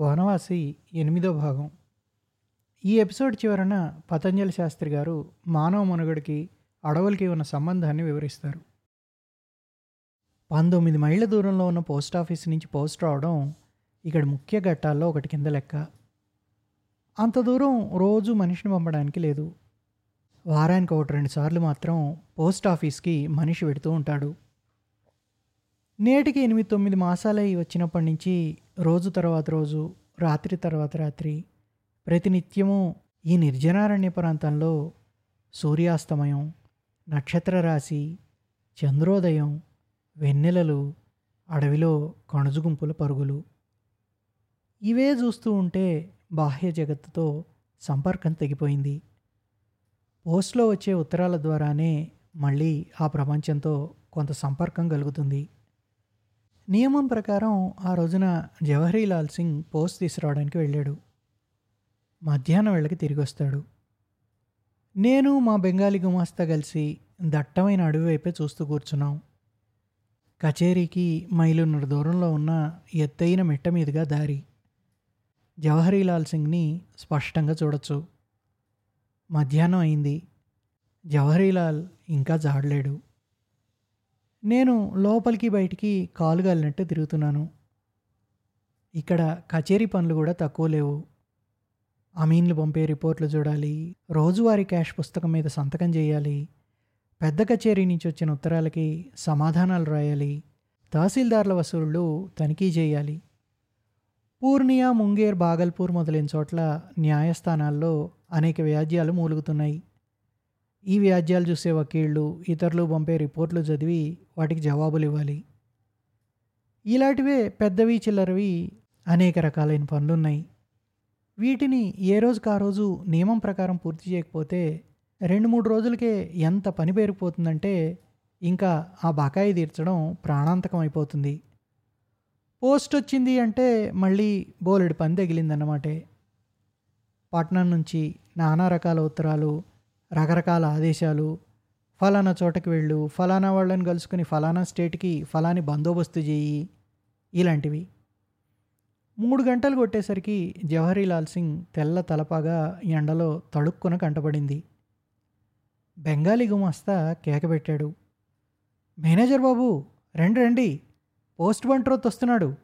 వనవాసి ఎనిమిదో భాగం. ఈ ఎపిసోడ్ చివరన పతంజలి శాస్త్రి గారు మానవ మనుగడికి అడవులకి ఉన్న సంబంధాన్ని వివరిస్తారు. పంతొమ్మిది మైళ్ళ దూరంలో ఉన్న పోస్ట్ ఆఫీస్ నుంచి పోస్ట్ రావడం ఇక్కడ ముఖ్య ఘట్టాల్లో ఒకటి కింద లెక్క. అంత దూరం రోజు మనిషిని పంపడానికి లేదు. వారానికి ఒకటి రెండు సార్లు మాత్రం పోస్ట్ ఆఫీస్కి మనిషి పెడుతూ ఉంటాడు. నేటికి ఎనిమిది తొమ్మిది మాసాలై వచ్చినప్పటి నుంచి రోజు తర్వాత రోజు రాత్రి తర్వాత రాత్రి ప్రతినిత్యము ఈ నిర్జనారణ్య ప్రాంతంలో సూర్యాస్తమయం నక్షత్ర రాశి చంద్రోదయం వెన్నెలలు అడవిలో కణుజుగుంపుల పరుగులు. ఇవే చూస్తూ ఉంటే బాహ్య జగత్తుతో సంపర్కం తెగిపోయింది. పోస్ట్లో వచ్చే ఉత్తరాల ద్వారానే మళ్ళీ ఆ ప్రపంచంతో కొంత సంపర్కం కలుగుతుంది నియమం ప్రకారం ఆ రోజున జవహరీలాల్ సింగ్ పోస్ట్ తీసుకురావడానికి వెళ్ళాడు. మధ్యాహ్నం వెళ్ళకి తిరిగి వస్తాడు. నేను మా బెంగాలీ గుమాస్తా కలిసి దట్టమైన అడవి వైపే చూస్తూ కూర్చున్నాం. కచేరీకి మైలున్నర దూరంలో ఉన్న ఎత్తైన మిట్ట మీదుగా దారి. జవహరీలాల్ సింగ్ని స్పష్టంగా చూడొచ్చు. మధ్యాహ్నం అయింది. జవహరీలాల్ ఇంకా జాడలేడు. నేను లోపలికి బయటికి కాలుగాలినట్టు తిరుగుతున్నాను. ఇక్కడ కచేరీ పనులు కూడా తక్కువ లేవు. అమీన్లు పంపే రిపోర్ట్లు చూడాలి. రోజువారీ క్యాష్ పుస్తకం మీద సంతకం చేయాలి. పెద్ద కచేరీ నుంచి వచ్చిన ఉత్తరాలకి సమాధానాలు రాయాలి. తహసీల్దార్ల వసూళ్ళు తనిఖీ చేయాలి. పూర్ణియా ముంగేర్ బాగల్పూర్ మొదలైన చోట్ల న్యాయస్థానాల్లో అనేక వ్యాజ్యాలు మూలుగుతున్నాయి. ఈ వ్యాజ్యాలు చూసే వకీళ్ళు ఇతరులు పంపే రిపోర్ట్లు చదివి వాటికి జవాబులు ఇవ్వాలి. ఇలాంటివే పెద్దవి చిల్లరవి అనేక రకాలైన పనులున్నాయి. వీటిని ఏ రోజుకి ఆ రోజు నియమం ప్రకారం పూర్తి చేయకపోతే రెండు మూడు రోజులకే ఎంత పని పేరుకుపోతుందంటే ఇంకా ఆ బకాయి తీర్చడం ప్రాణాంతకం అయిపోతుంది. పోస్ట్ వచ్చింది అంటే మళ్ళీ బోలెడు పని తగిలిందన్నమాటే. పట్నం నుంచి నానా రకాల ఉత్తరాలు రకరకాల ఆదేశాలు. ఫలానా చోటకి వెళ్ళు. ఫలానా వాళ్ళని కలుసుకుని ఫలానా స్టేట్కి ఫలాని బందోబస్తు చేయి. ఇలాంటివి. మూడు గంటలు కొట్టేసరికి జవహరీలాల్ సింగ్ తెల్ల తలపాగా ఎండలో తడుక్కున కంటపడింది. బెంగాలీ గుమాస్తా కేకబెట్టాడు. మేనేజర్ బాబు రండి రండి. పోస్ట్ బంట్రోత్ వస్తున్నాడు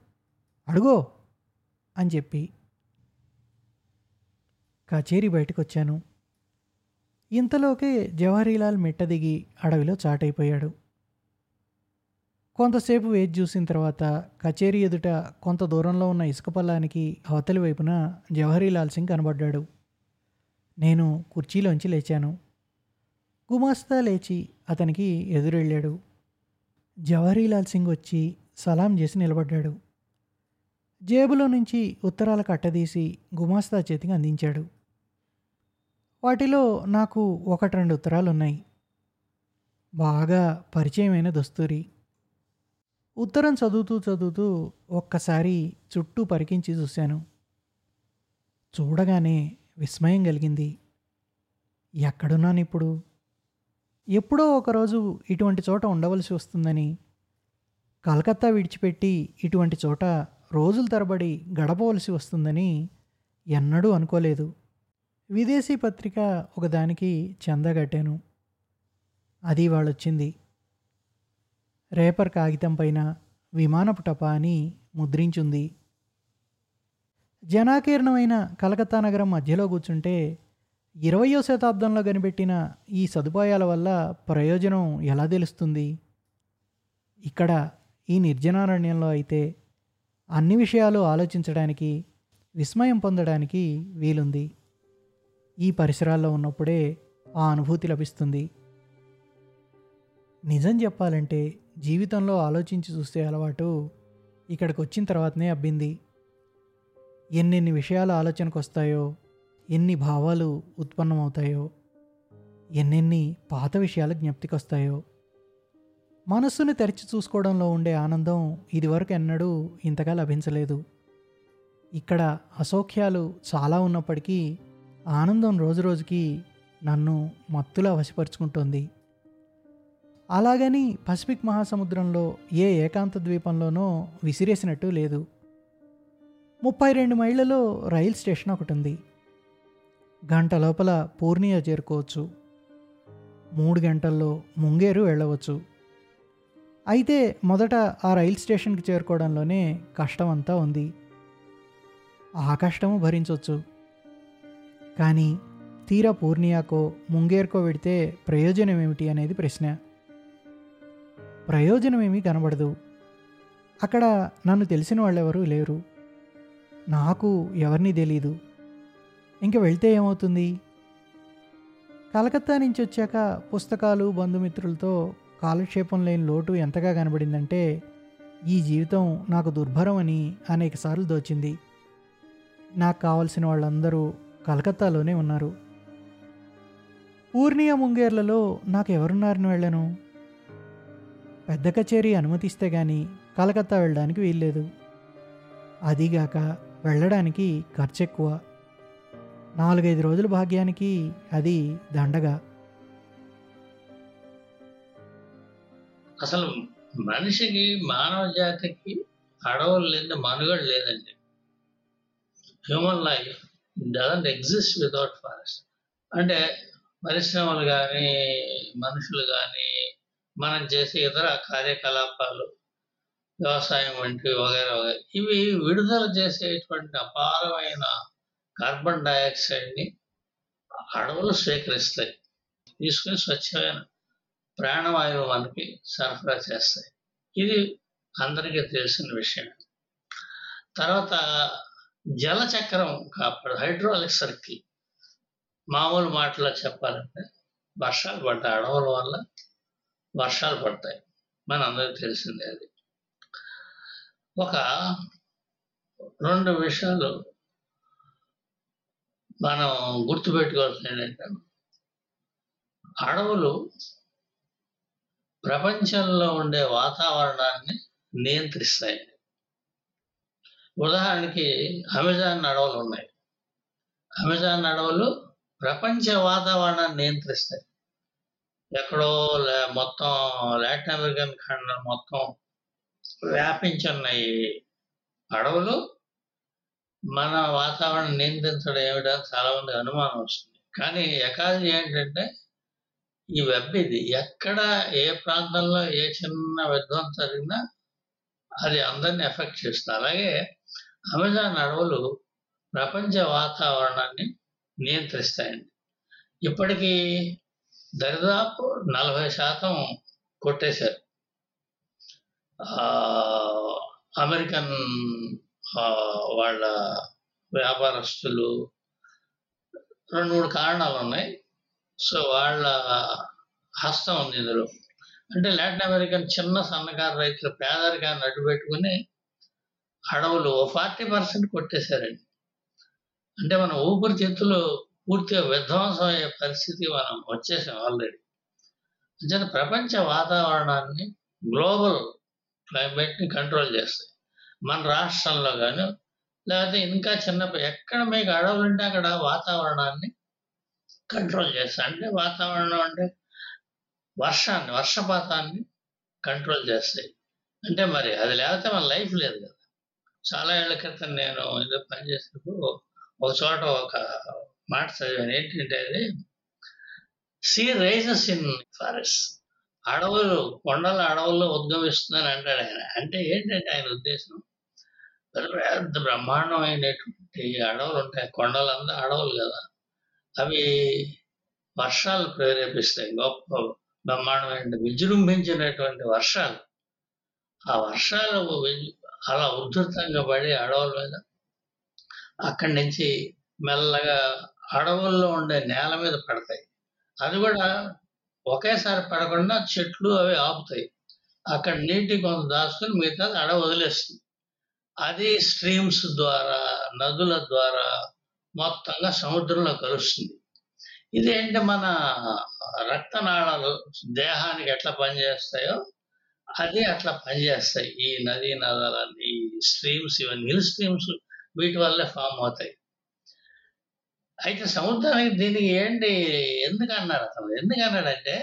అడుగో అని చెప్పి కచేరీ బయటకు వచ్చాను ఇంతలోకే జవహరీలాల్ మెట్టదిగి అడవిలో చాటైపోయాడు. కొంతసేపు వేచి చూసిన తర్వాత కచేరీ ఎదుట కొంత దూరంలో ఉన్న ఇసుక పల్లానికి అవతలి వైపున జవహరీలాల్ సింగ్ కనబడ్డాడు. నేను కుర్చీలోంచి లేచాను. గుమాస్తా లేచి అతనికి ఎదురెళ్ళాడు. జవహరీలాల్ సింగ్ వచ్చి సలాం చేసి నిలబడ్డాడు. జేబులో నుంచి ఉత్తరాల కట్టదీసి గుమాస్తా చేతికి అందించాడు. వాటిలో నాకు ఒకటి రెండు ఉత్తరాలు ఉన్నాయి బాగా పరిచయమైన దస్తూరి. ఉత్తరం చదువుతూ చదువుతూ ఒక్కసారి చుట్టూ పరికించి చూశాను. చూడగానే విస్మయం కలిగింది. ఎక్కడున్నాను ఇప్పుడు ఎప్పుడో ఒకరోజు ఇటువంటి చోట ఉండవలసి వస్తుందని. కలకత్తా విడిచిపెట్టి ఇటువంటి చోట రోజుల తరబడి గడపవలసి వస్తుందని ఎన్నడూ అనుకోలేదు. విదేశీ పత్రిక ఒకదానికి చందగట్టాను అది వాళ్ళొచ్చింది. రేపర్ కాగితం పైన విమానపు టపా అని ముద్రించుంది. జనాకీర్ణమైన కలకత్తా నగరం మధ్యలో కూర్చుంటే ఇరవయో శతాబ్దంలో కనిపెట్టిన ఈ సదుపాయాల వల్ల ప్రయోజనం ఎలా తెలుస్తుంది? ఇక్కడ ఈ నిర్జనారణ్యంలో అయితే అన్ని విషయాలు ఆలోచించడానికి విస్మయం పొందడానికి వీలుంది. ఈ పరిసరాల్లో ఉన్నప్పుడే ఆ అనుభూతి లభిస్తుంది. నిజం చెప్పాలంటే జీవితంలో ఆలోచించి చూసే అలవాటు ఇక్కడికి వచ్చిన తర్వాతనే అబ్బింది. ఎన్నెన్ని విషయాలు ఆలోచనకు వస్తాయో ఎన్ని భావాలు ఉత్పన్నమవుతాయో ఎన్నెన్ని పాత విషయాలు జ్ఞప్తికొస్తాయో. మనస్సును తెరిచి చూసుకోవడంలో ఉండే ఆనందం ఇదివరకు ఎన్నడూ ఇంతగా లభించలేదు. ఇక్కడ అసౌఖ్యాలు చాలా ఉన్నప్పటికీ ఆనందం రోజురోజుకి నన్ను మత్తులా వశపరుచుకుంటోంది. అలాగని పసిఫిక్ మహాసముద్రంలో ఏ ఏకాంత ద్వీపంలోనో విసిరేసినట్టు లేదు. ముప్పై రెండు మైళ్ళలో రైల్ స్టేషన్ ఒకటి ఉంది గంట లోపల పూర్ణియా చేరుకోవచ్చు. మూడు గంటల్లో ముంగేరు వెళ్ళవచ్చు. అయితే మొదట ఆ రైల్ స్టేషన్కి చేరుకోవడంలోనే కష్టం అంతా ఉంది. ఆ కష్టము భరించవచ్చు కానీ తీరా పూర్ణియాకో ముంగేర్కో వెడితే ప్రయోజనం ఏమిటి అనేది ప్రశ్న. ప్రయోజనమేమీ కనబడదు. అక్కడ నన్ను తెలిసిన వాళ్ళెవరూ లేరు. నాకు ఎవరిని తెలీదు. ఇంక వెళ్తే ఏమవుతుంది? కలకత్తా నుంచి వచ్చాక పుస్తకాలు బంధుమిత్రులతో కాలక్షేపం లేని లోటు ఎంతగా కనబడిందంటే ఈ జీవితం నాకు దుర్భరం అని అనేకసార్లు దోచింది. నాకు కావలసిన వాళ్ళందరూ కలకత్తాలోనే ఉన్నారు. పూర్ణియా ముంగేర్లలో నాకు ఎవరున్నారని వెళ్ళను. పెద్ద కచేరీ అనుమతిస్తే గాని కలకత్తా వెళ్ళడానికి వీల్లేదు. అదిగాక వెళ్ళడానికి ఖర్చు ఎక్కువ నాలుగైదు రోజుల భాగ్యానికి అది దండగా. అసలు మనిషికి మానవ జాతికి అడవులు లేదు మనుగడ లేదండి human life doesn't exist without forest అంటే పరిశ్రమలు కానీ మనుషులు కానీ మనం చేసే ఇతర కార్యకలాపాలు వ్యవసాయం వంటివి వగైరా వగైరా ఇవి విడుదల చేసేటువంటి అపారమైన కార్బన్ డైఆక్సైడ్ని అడవులు స్వీకరిస్తాయి. తీసుకుని స్వచ్ఛమైన ప్రాణవాయువు మనకి సరఫరా చేస్తాయి. ఇది అందరికీ తెలిసిన విషయం. తర్వాత జలచక్రం కాపాడు హైడ్రాలిక్ సర్కిల్. మామూలు మాటలో చెప్పాలంటే వర్షాలు పడ్డాయి. అడవుల వల్ల వర్షాలు పడతాయి మన అందరికి తెలిసిందే అది. ఒక రెండు విషయాలు మనం గుర్తుపెట్టుకోవాల్సింది ఏంటంటే అడవులు ప్రపంచంలో ఉండే వాతావరణాన్ని నియంత్రిస్తాయి. ఉదాహరణకి అమెజాన్ అడవులు ఉన్నాయి. అమెజాన్ అడవులు ప్రపంచ వాతావరణాన్ని నియంత్రిస్తాయి. ఎక్కడో మొత్తం లాటిన్ అమెరికన్ ఖండం మొత్తం వ్యాపించున్న ఈ అడవులు మన వాతావరణం నియంత్రించడం ఏమిటో చాలా మంది అనుమానం వస్తుంది. కానీ ఎకాలజీ ఏంటంటే ఈ వెబ్ ఇది. ఎక్కడ ఏ ప్రాంతంలో ఏ చిన్న విధ్వంసం జరిగినా అది అందరిని ఎఫెక్ట్ చేస్తుంది. అలాగే అమెజాన్ అడవులు ప్రపంచ వాతావరణాన్ని నియంత్రిస్తాయండి. ఇప్పటికీ దరిదాపు నలభై శాతం కొట్టేశారు. అమెరికన్ వాళ్ళ వ్యాపారస్తులు రెండు మూడు కారణాలు ఉన్నాయి. సో వాళ్ళ హస్తం ఉంది ఇందులో. అంటే లాటిన్ అమెరికన్ చిన్న సన్నకారు రైతుల పేదరికాన్ని అడ్డుపెట్టుకుని అడవులు ఓ ఫార్టీ పర్సెంట్ కొట్టేశారండి. అంటే మన ఊపిరి చేతులు పూర్తిగా విధ్వంసం అయ్యే పరిస్థితి మనం వచ్చేసాం ఆల్రెడీ అంటే ప్రపంచ వాతావరణాన్ని గ్లోబల్ క్లైమేట్ని కంట్రోల్ చేస్తాయి. మన రాష్ట్రంలో కానీ లేకపోతే ఇంకా చిన్న ఎక్కడ మీకు అడవులు ఉంటే అక్కడ వాతావరణాన్ని కంట్రోల్ చేస్తాయి. అంటే వాతావరణం అంటే వర్షాన్ని వర్షపాతాన్ని కంట్రోల్ చేస్తాయి. అంటే మరి అది లేకపోతే మన లైఫ్ లేదు కదా. చాలా ఏళ్ళ క్రితం నేను ఏదో పనిచేసినప్పుడు ఒక చోట ఒక మాట చదివాను. ఏంటంటే అది సీ రైజెస్ ఇన్ ఫారెస్ట్. అడవులు కొండల అడవుల్లో ఉద్గమిస్తుందని అంటాడు ఆయన. అంటే ఏంటంటే ఆయన ఉద్దేశం పెద్ద పెద్ద బ్రహ్మాండమైనటువంటి అడవులు ఉంటాయి. కొండలంతా అడవులు కదా. అవి వర్షాలు ప్రేరేపిస్తాయి. గొప్ప బ్రహ్మాండమైన విజృంభించినటువంటి వర్షాలు. ఆ వర్షాలు అలా ఉధృతంగా పడి అడవుల మీద అక్కడి నుంచి మెల్లగా అడవుల్లో ఉండే నేల మీద పడతాయి. అది కూడా ఒకేసారి పడకుండా చెట్లు అవి ఆపుతాయి. అక్కడ నీటి కొంత దాచుకుని మిగతా అడవి వదిలేస్తుంది. అది స్ట్రీమ్స్ ద్వారా నదుల ద్వారా మొత్తంగా సముద్రంలో కలుస్తుంది. ఇదేంటి మన రక్తనాళాలు దేహానికి ఎట్లా పనిచేస్తాయో అది అట్లా పనిచేస్తాయి. ఈ నదీ నదాలన్నీ ఈ స్ట్రీమ్స్ ఇవన్నీ హిల్ స్ట్రీమ్స్ వీటి వల్లే ఫామ్ అవుతాయి. అయితే సముద్రానికి దీనికి ఏంటి ఎందుకు అన్నారు అతను? ఎందుకు అన్నాడంటే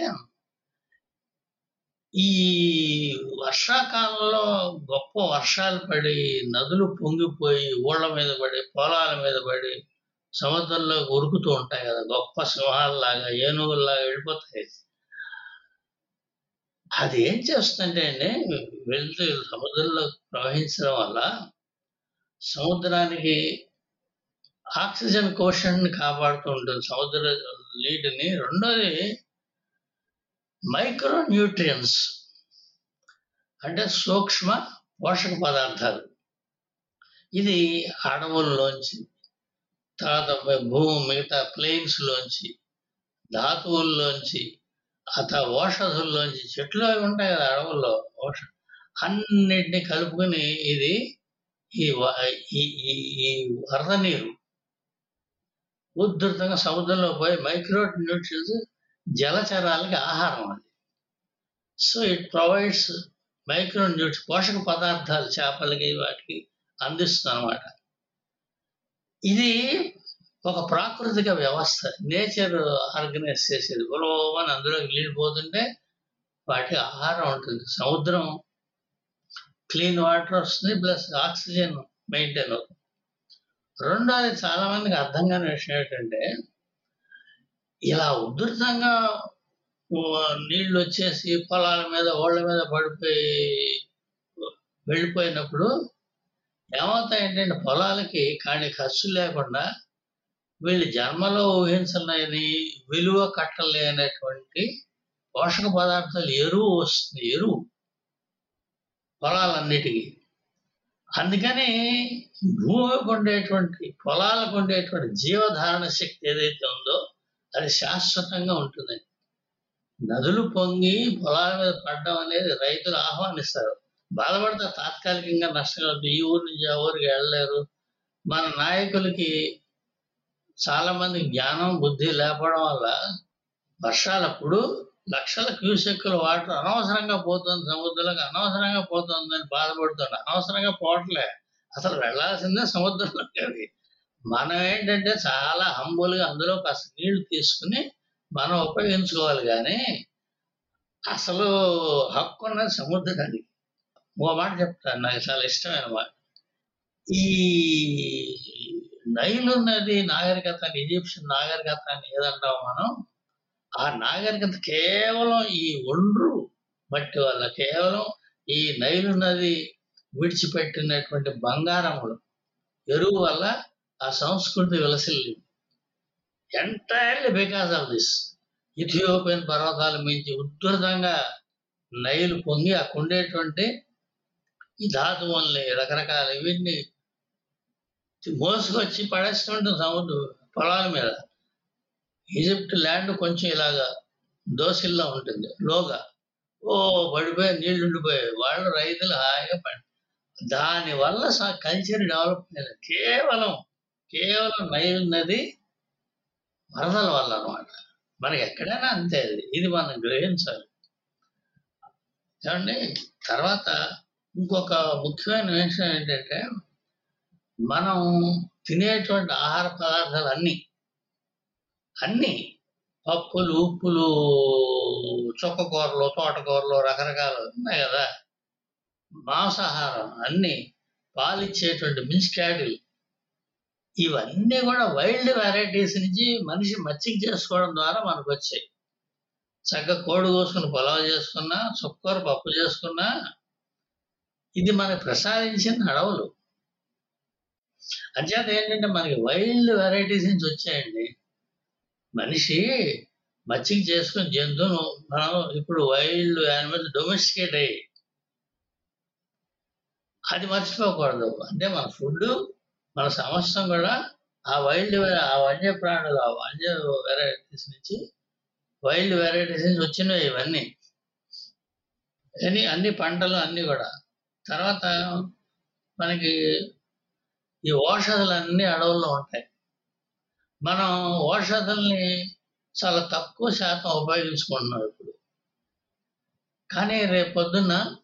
ఈ వర్షాకాలంలో గొప్ప వర్షాలు పడి నదులు పొంగిపోయి ఊళ్ళ మీద పడి పొలాల మీద పడి సముద్రంలో ఉరుకుతూ ఉంటాయి కదా గొప్ప సింహాలలాగా ఏనుగుల్లాగా వెళ్ళిపోతాయి. అది ఏం చేస్తుందంటే అండి వెళ్తూ సముద్రంలో ప్రవహించడం వల్ల సముద్రానికి ఆక్సిజన్ కోషన్ కాపాడుతూ ఉంటుంది. సముద్ర నీటిని రెండోది మైక్రో న్యూట్రియన్స్ అంటే సూక్ష్మ పోషక పదార్థాలు. ఇది అడవుల్లోంచి తర్వాత భూమి మిగతా ప్లేన్స్ లోంచి ధాతువుల్లోంచి అత ఓషధుల్లోంచి చెట్లు అవి ఉంటాయి కదా అడవుల్లో ఓష అన్నిటిని కలుపుకొని ఇది ఈ ఈ ఈ- ఈ వరద నీరు ఉధృతంగా సముద్రంలో పోయి మైక్రో న్యూట్రియన్స్ జలచరాలకి ఆహారం అది. So it provides micro nutri పోషక పదార్థాలు చేపలకి వాటికి అందిస్తుంది అనమాట ఇది ఒక ప్రాకృతిక వ్యవస్థ నేచర్ ఆర్గనైజ్ చేసేది. అని అందులోకి నీళ్ళు పోతుంటే వాటికి ఆహారం ఉంటుంది. సముద్రం క్లీన్ వాటర్ వస్తుంది ప్లస్ ఆక్సిజన్ మెయింటైన్ అవుతుంది. రెండోది చాలా మందికి అర్థం కాని విషయం ఏంటంటే ఇలా ఉధృతంగా నీళ్ళు వచ్చేసి పొలాల మీద ఓళ్ళ మీద పడిపోయి వెళ్ళిపోయినప్పుడు ఏమవుతాయంటే పొలాలకి కానీ ఖర్చు లేకుండా వీళ్ళు జన్మలో ఊహించలేని విలువ కట్టలేనటువంటి పోషక పదార్థాలు ఎరువు వస్తుంది ఎరువు పొలాలన్నిటికీ. అందుకని భూమికి ఉండేటువంటి పొలాలకు ఉండేటువంటి జీవధారణ శక్తి ఏదైతే ఉందో అది శాశ్వతంగా ఉంటుంది. నదులు పొంగి పొలాల మీద పడడం అనేది రైతులు ఆహ్వానిస్తారు. బాధపడితే తాత్కాలికంగా నష్టం కలుగుతుంది. ఈ ఊరు నుంచి ఆ ఊరికి వెళ్ళలేరు. మన నాయకులకి చాలా మంది జ్ఞానం బుద్ధి లేకపోవడం వల్ల వర్షాలప్పుడు లక్షల క్యూసెక్కుల వాటర్ అనవసరంగా పోతుంది సముద్రంలోకి అనవసరంగా పోతుందని బాధపడుతుంది అనవసరంగా పోవట్లే. అసలు వెళ్ళాల్సిందే సముద్రంలోకి అవి మనం ఏంటంటే చాలా హంబుల్గా అందులో కాస్త నీళ్ళు తీసుకుని మనం ఉపయోగించుకోవాలి కానీ అసలు హక్కు ఉన్నది సముద్రానికి ఓ మాట చెప్తాను. నాకు చాలా ఇష్టమైన మాట. ఈ నైలు నది నాగరికత అని ఈజిప్షియన్ నాగరికత అని ఏదంటాం మనం? ఆ నాగరికత కేవలం ఈ ఒండ్రు మట్టి వల్ల కేవలం ఈ నైలు నది విడిచిపెట్టినటువంటి బంగారములు ఎరువు వల్ల ఆ సంస్కృతి విలసిల్లింది. Entirely because of this Ethiopian పర్వతాలు మించి ఉధృతంగా నైలు పొంగి అక్కడ ఉండేటువంటి ఈ ధాతువుల్ని రకరకాల ఇవన్నీ మోసుకొచ్చి పడేస్తుంటుంది సముద్రం పొలాల మీద. ఈజిప్ట్ ల్యాండ్ కొంచెం ఇలాగా దోసిల్లా ఉంటుంది లోగా. ఓ పడిపోయి నీళ్ళు ఉండిపోయాయి. వాళ్ళు రైతులు హాయిగా పడి దాని వల్ల కల్చర్ డెవలప్ కేవలం కేవలం నైల్ నది వరదల వల్ల అనమాట మనకి ఎక్కడైనా అంతే అది. ఇది మనం గ్రహించాలి ఏమండి? తర్వాత ఇంకొక ముఖ్యమైన విషయం ఏంటంటే మనం తినేటువంటి ఆహార పదార్థాలు అన్నీ అన్నీ పప్పులు ఉప్పులు చుక్కకూరలు తోటకూరలు రకరకాలు ఉన్నాయి కదా. మాంసాహారం అన్నీ పాలిచ్చేటువంటి మిల్క్ క్యాటిల్ ఇవన్నీ కూడా వైల్డ్ వెరైటీస్ నుంచి మనిషి మచ్చిక చేసుకోవడం ద్వారా మనకు వచ్చాయి చక్కగా కోడి కోసుకుని పొలవ చేసుకున్నా చుక్కూర పప్పు చేసుకున్నా ఇది మనకు ప్రసాదించిన అడవులు. అంచేత ఏంటంటే మనకి వైల్డ్ వెరైటీస్ నుంచి వచ్చాయండి. మనిషి మచ్చిక చేసుకుని జంతువును మనం ఇప్పుడు వైల్డ్ యానిమల్స్ డొమెస్టికేట్ అయ్యి అది మర్చిపోకూడదు. అంటే మన ఫుడ్ మన సమస్తం కూడా ఆ వైల్డ్ ఆ వన్య ప్రాణులు ఆ వన్య వెరైటీస్ నుంచి వైల్డ్ వెరైటీస్ నుంచి వచ్చినవి ఇవన్నీ. అన్ని అన్ని పంటలు అన్నీ కూడా. తర్వాత మనకి ఈ ఔషధాలు అన్ని అడవుల్లో ఉంటాయి. మనం ఔషధాలని చాలా తక్కువ శాతం ఉపయోగించుకుంటున్నాం ఇప్పుడు. కానీ రేపు పొద్దున్న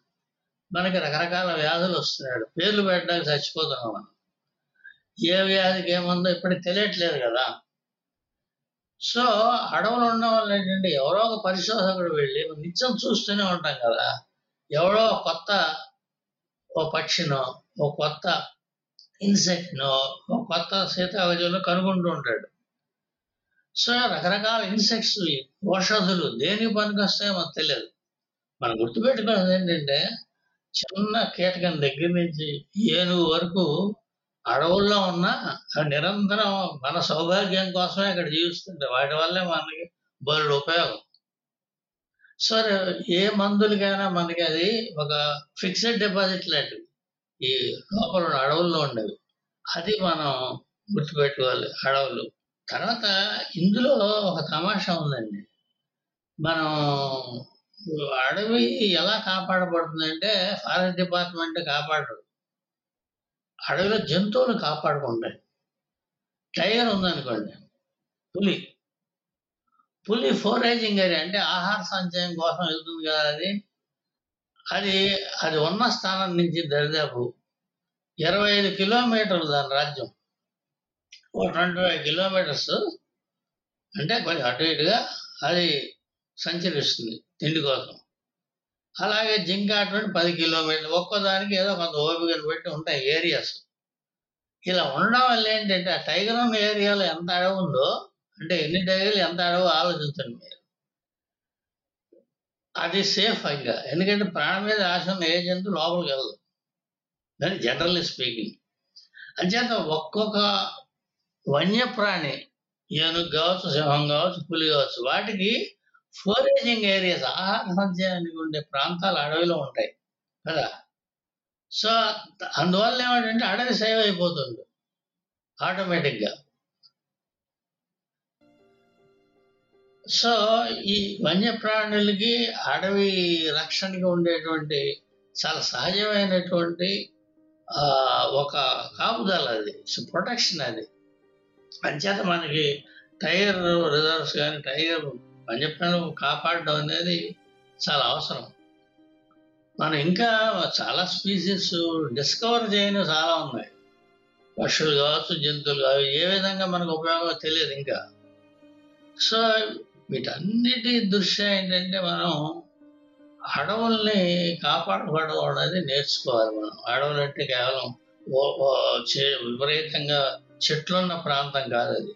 మనకి రకరకాల వ్యాధులు వస్తున్నాడు పేర్లు పెట్టడానికి చచ్చిపోతున్నాం మనం. ఏ వ్యాధికి ఏముందో ఇప్పటికి తెలియట్లేదు కదా. సో అడవులు ఉన్న వాళ్ళు ఏంటంటే ఎవరో ఒక పరిశోధకుడు వెళ్ళి నిత్యం చూస్తూనే ఉంటాం కదా. ఎవరో కొత్త ఓ పక్షినో ఓ కొత్త ఇన్సెక్ట్ను కొత్త సీతావజంలో కనుగొంటూ ఉంటాడు. సో రకరకాల ఇన్సెక్ట్స్ ఔషధులు దేనికి పనికొస్తాయో మనకు తెలియదు. మనం గుర్తుపెట్టుకున్నది ఏంటంటే చిన్న కీటకం దగ్గర నుంచి ఏనుగు వరకు అడవుల్లో ఉన్న అవి నిరంతరం మన సౌభాగ్యం కోసమే అక్కడ జీవిస్తుంటాయి వాటి వల్లే మనకి బరుడు ఉపయోగం. సో ఏ మందులకైనా మనకి అది ఒక ఫిక్స్డ్ డిపాజిట్ లాంటివి ఈ లోపల అడవుల్లో ఉండేవి. అది మనం గుర్తుపెట్టుకోవాలి అడవులు. తర్వాత ఇందులో ఒక తమాషా ఉందండి. మనం అడవి ఎలా కాపాడబడుతుందంటే ఫారెస్ట్ డిపార్ట్మెంట్ కాపాడరు అడవిలో జంతువులు కాపాడుకుంటాయి. టైగర్ ఉందనుకోండి పులి. పులి ఫోరేజింగ్ ఏరియా అంటే ఆహార సంచయం కోసం వెళ్తుంది కదా అది. అది అది ఉన్న స్థానం నుంచి దరిదాపు ఇరవై ఐదు కిలోమీటర్లు దాని రాజ్యం. ఓ ట్వంటీ ఫైవ్ కిలోమీటర్స్ అంటే కొంచెం అటు ఇటుగా అది సంచరిస్తుంది తిండి కోసం. అలాగే జింక అటువంటి పది కిలోమీటర్లు ఒక్కో దానికి ఏదో కొంత ఓపికను పెట్టి ఉంటాయి ఏరియాస్. ఇలా ఉండడం వల్ల ఏంటంటే ఆ టైగర్ ఉన్న ఏరియాలో ఎంత అడవి ఉందో అంటే ఎన్ని టైగర్లు ఎంత అడవు ఆలోచించండి మీరు. అది సేఫ్ ఇంకా. ఎందుకంటే ప్రాణం మీద ఆశ ఉన్న ఏ జంతువు లోపలికి వెళ్ళదు. దాని జనరల్లీ స్పీకింగ్ అంచేత ఒక్కొక్క వన్యప్రాణి ఏనుగు కావచ్చు సింహం కావచ్చు పులి కావచ్చు వాటికి ఫోరేజింగ్ ఏరియాస్ ఆహార సంచయానికి ఉండే ప్రాంతాలు అడవిలో ఉంటాయి. కదా? సో అందువల్ల ఏమంటే అడవి సేవ్ అయిపోతుంది. ఆటోమేటిక్గా సో ఈ వన్యప్రాణులకి అడవి రక్షణకి ఉండేటువంటి చాలా సహజమైనటువంటి ఒక కాపుదల అది ప్రొటెక్షన్ అది. అంచేత మనకి టైర్ రిజర్వ్స్ కానీ టైర్ వన్యప్రాణులు కాపాడడం అనేది చాలా అవసరం. మనం ఇంకా చాలా స్పీసీస్ డిస్కవర్ చేయని చాలా ఉన్నాయి. పక్షులు కావచ్చు జంతువులు అవి ఏ విధంగా మనకు ఉపయోగం తెలియదు ఇంకా. సో వీటన్నిటి దృష్ట్యా ఏంటంటే మనం అడవుల్ని కాపాడుకోవడం అనేది నేర్చుకోవాలి మనం. అడవులు అంటే కేవలం ఓ చే- విపరీతంగా చెట్లున్న ప్రాంతం కాదు అది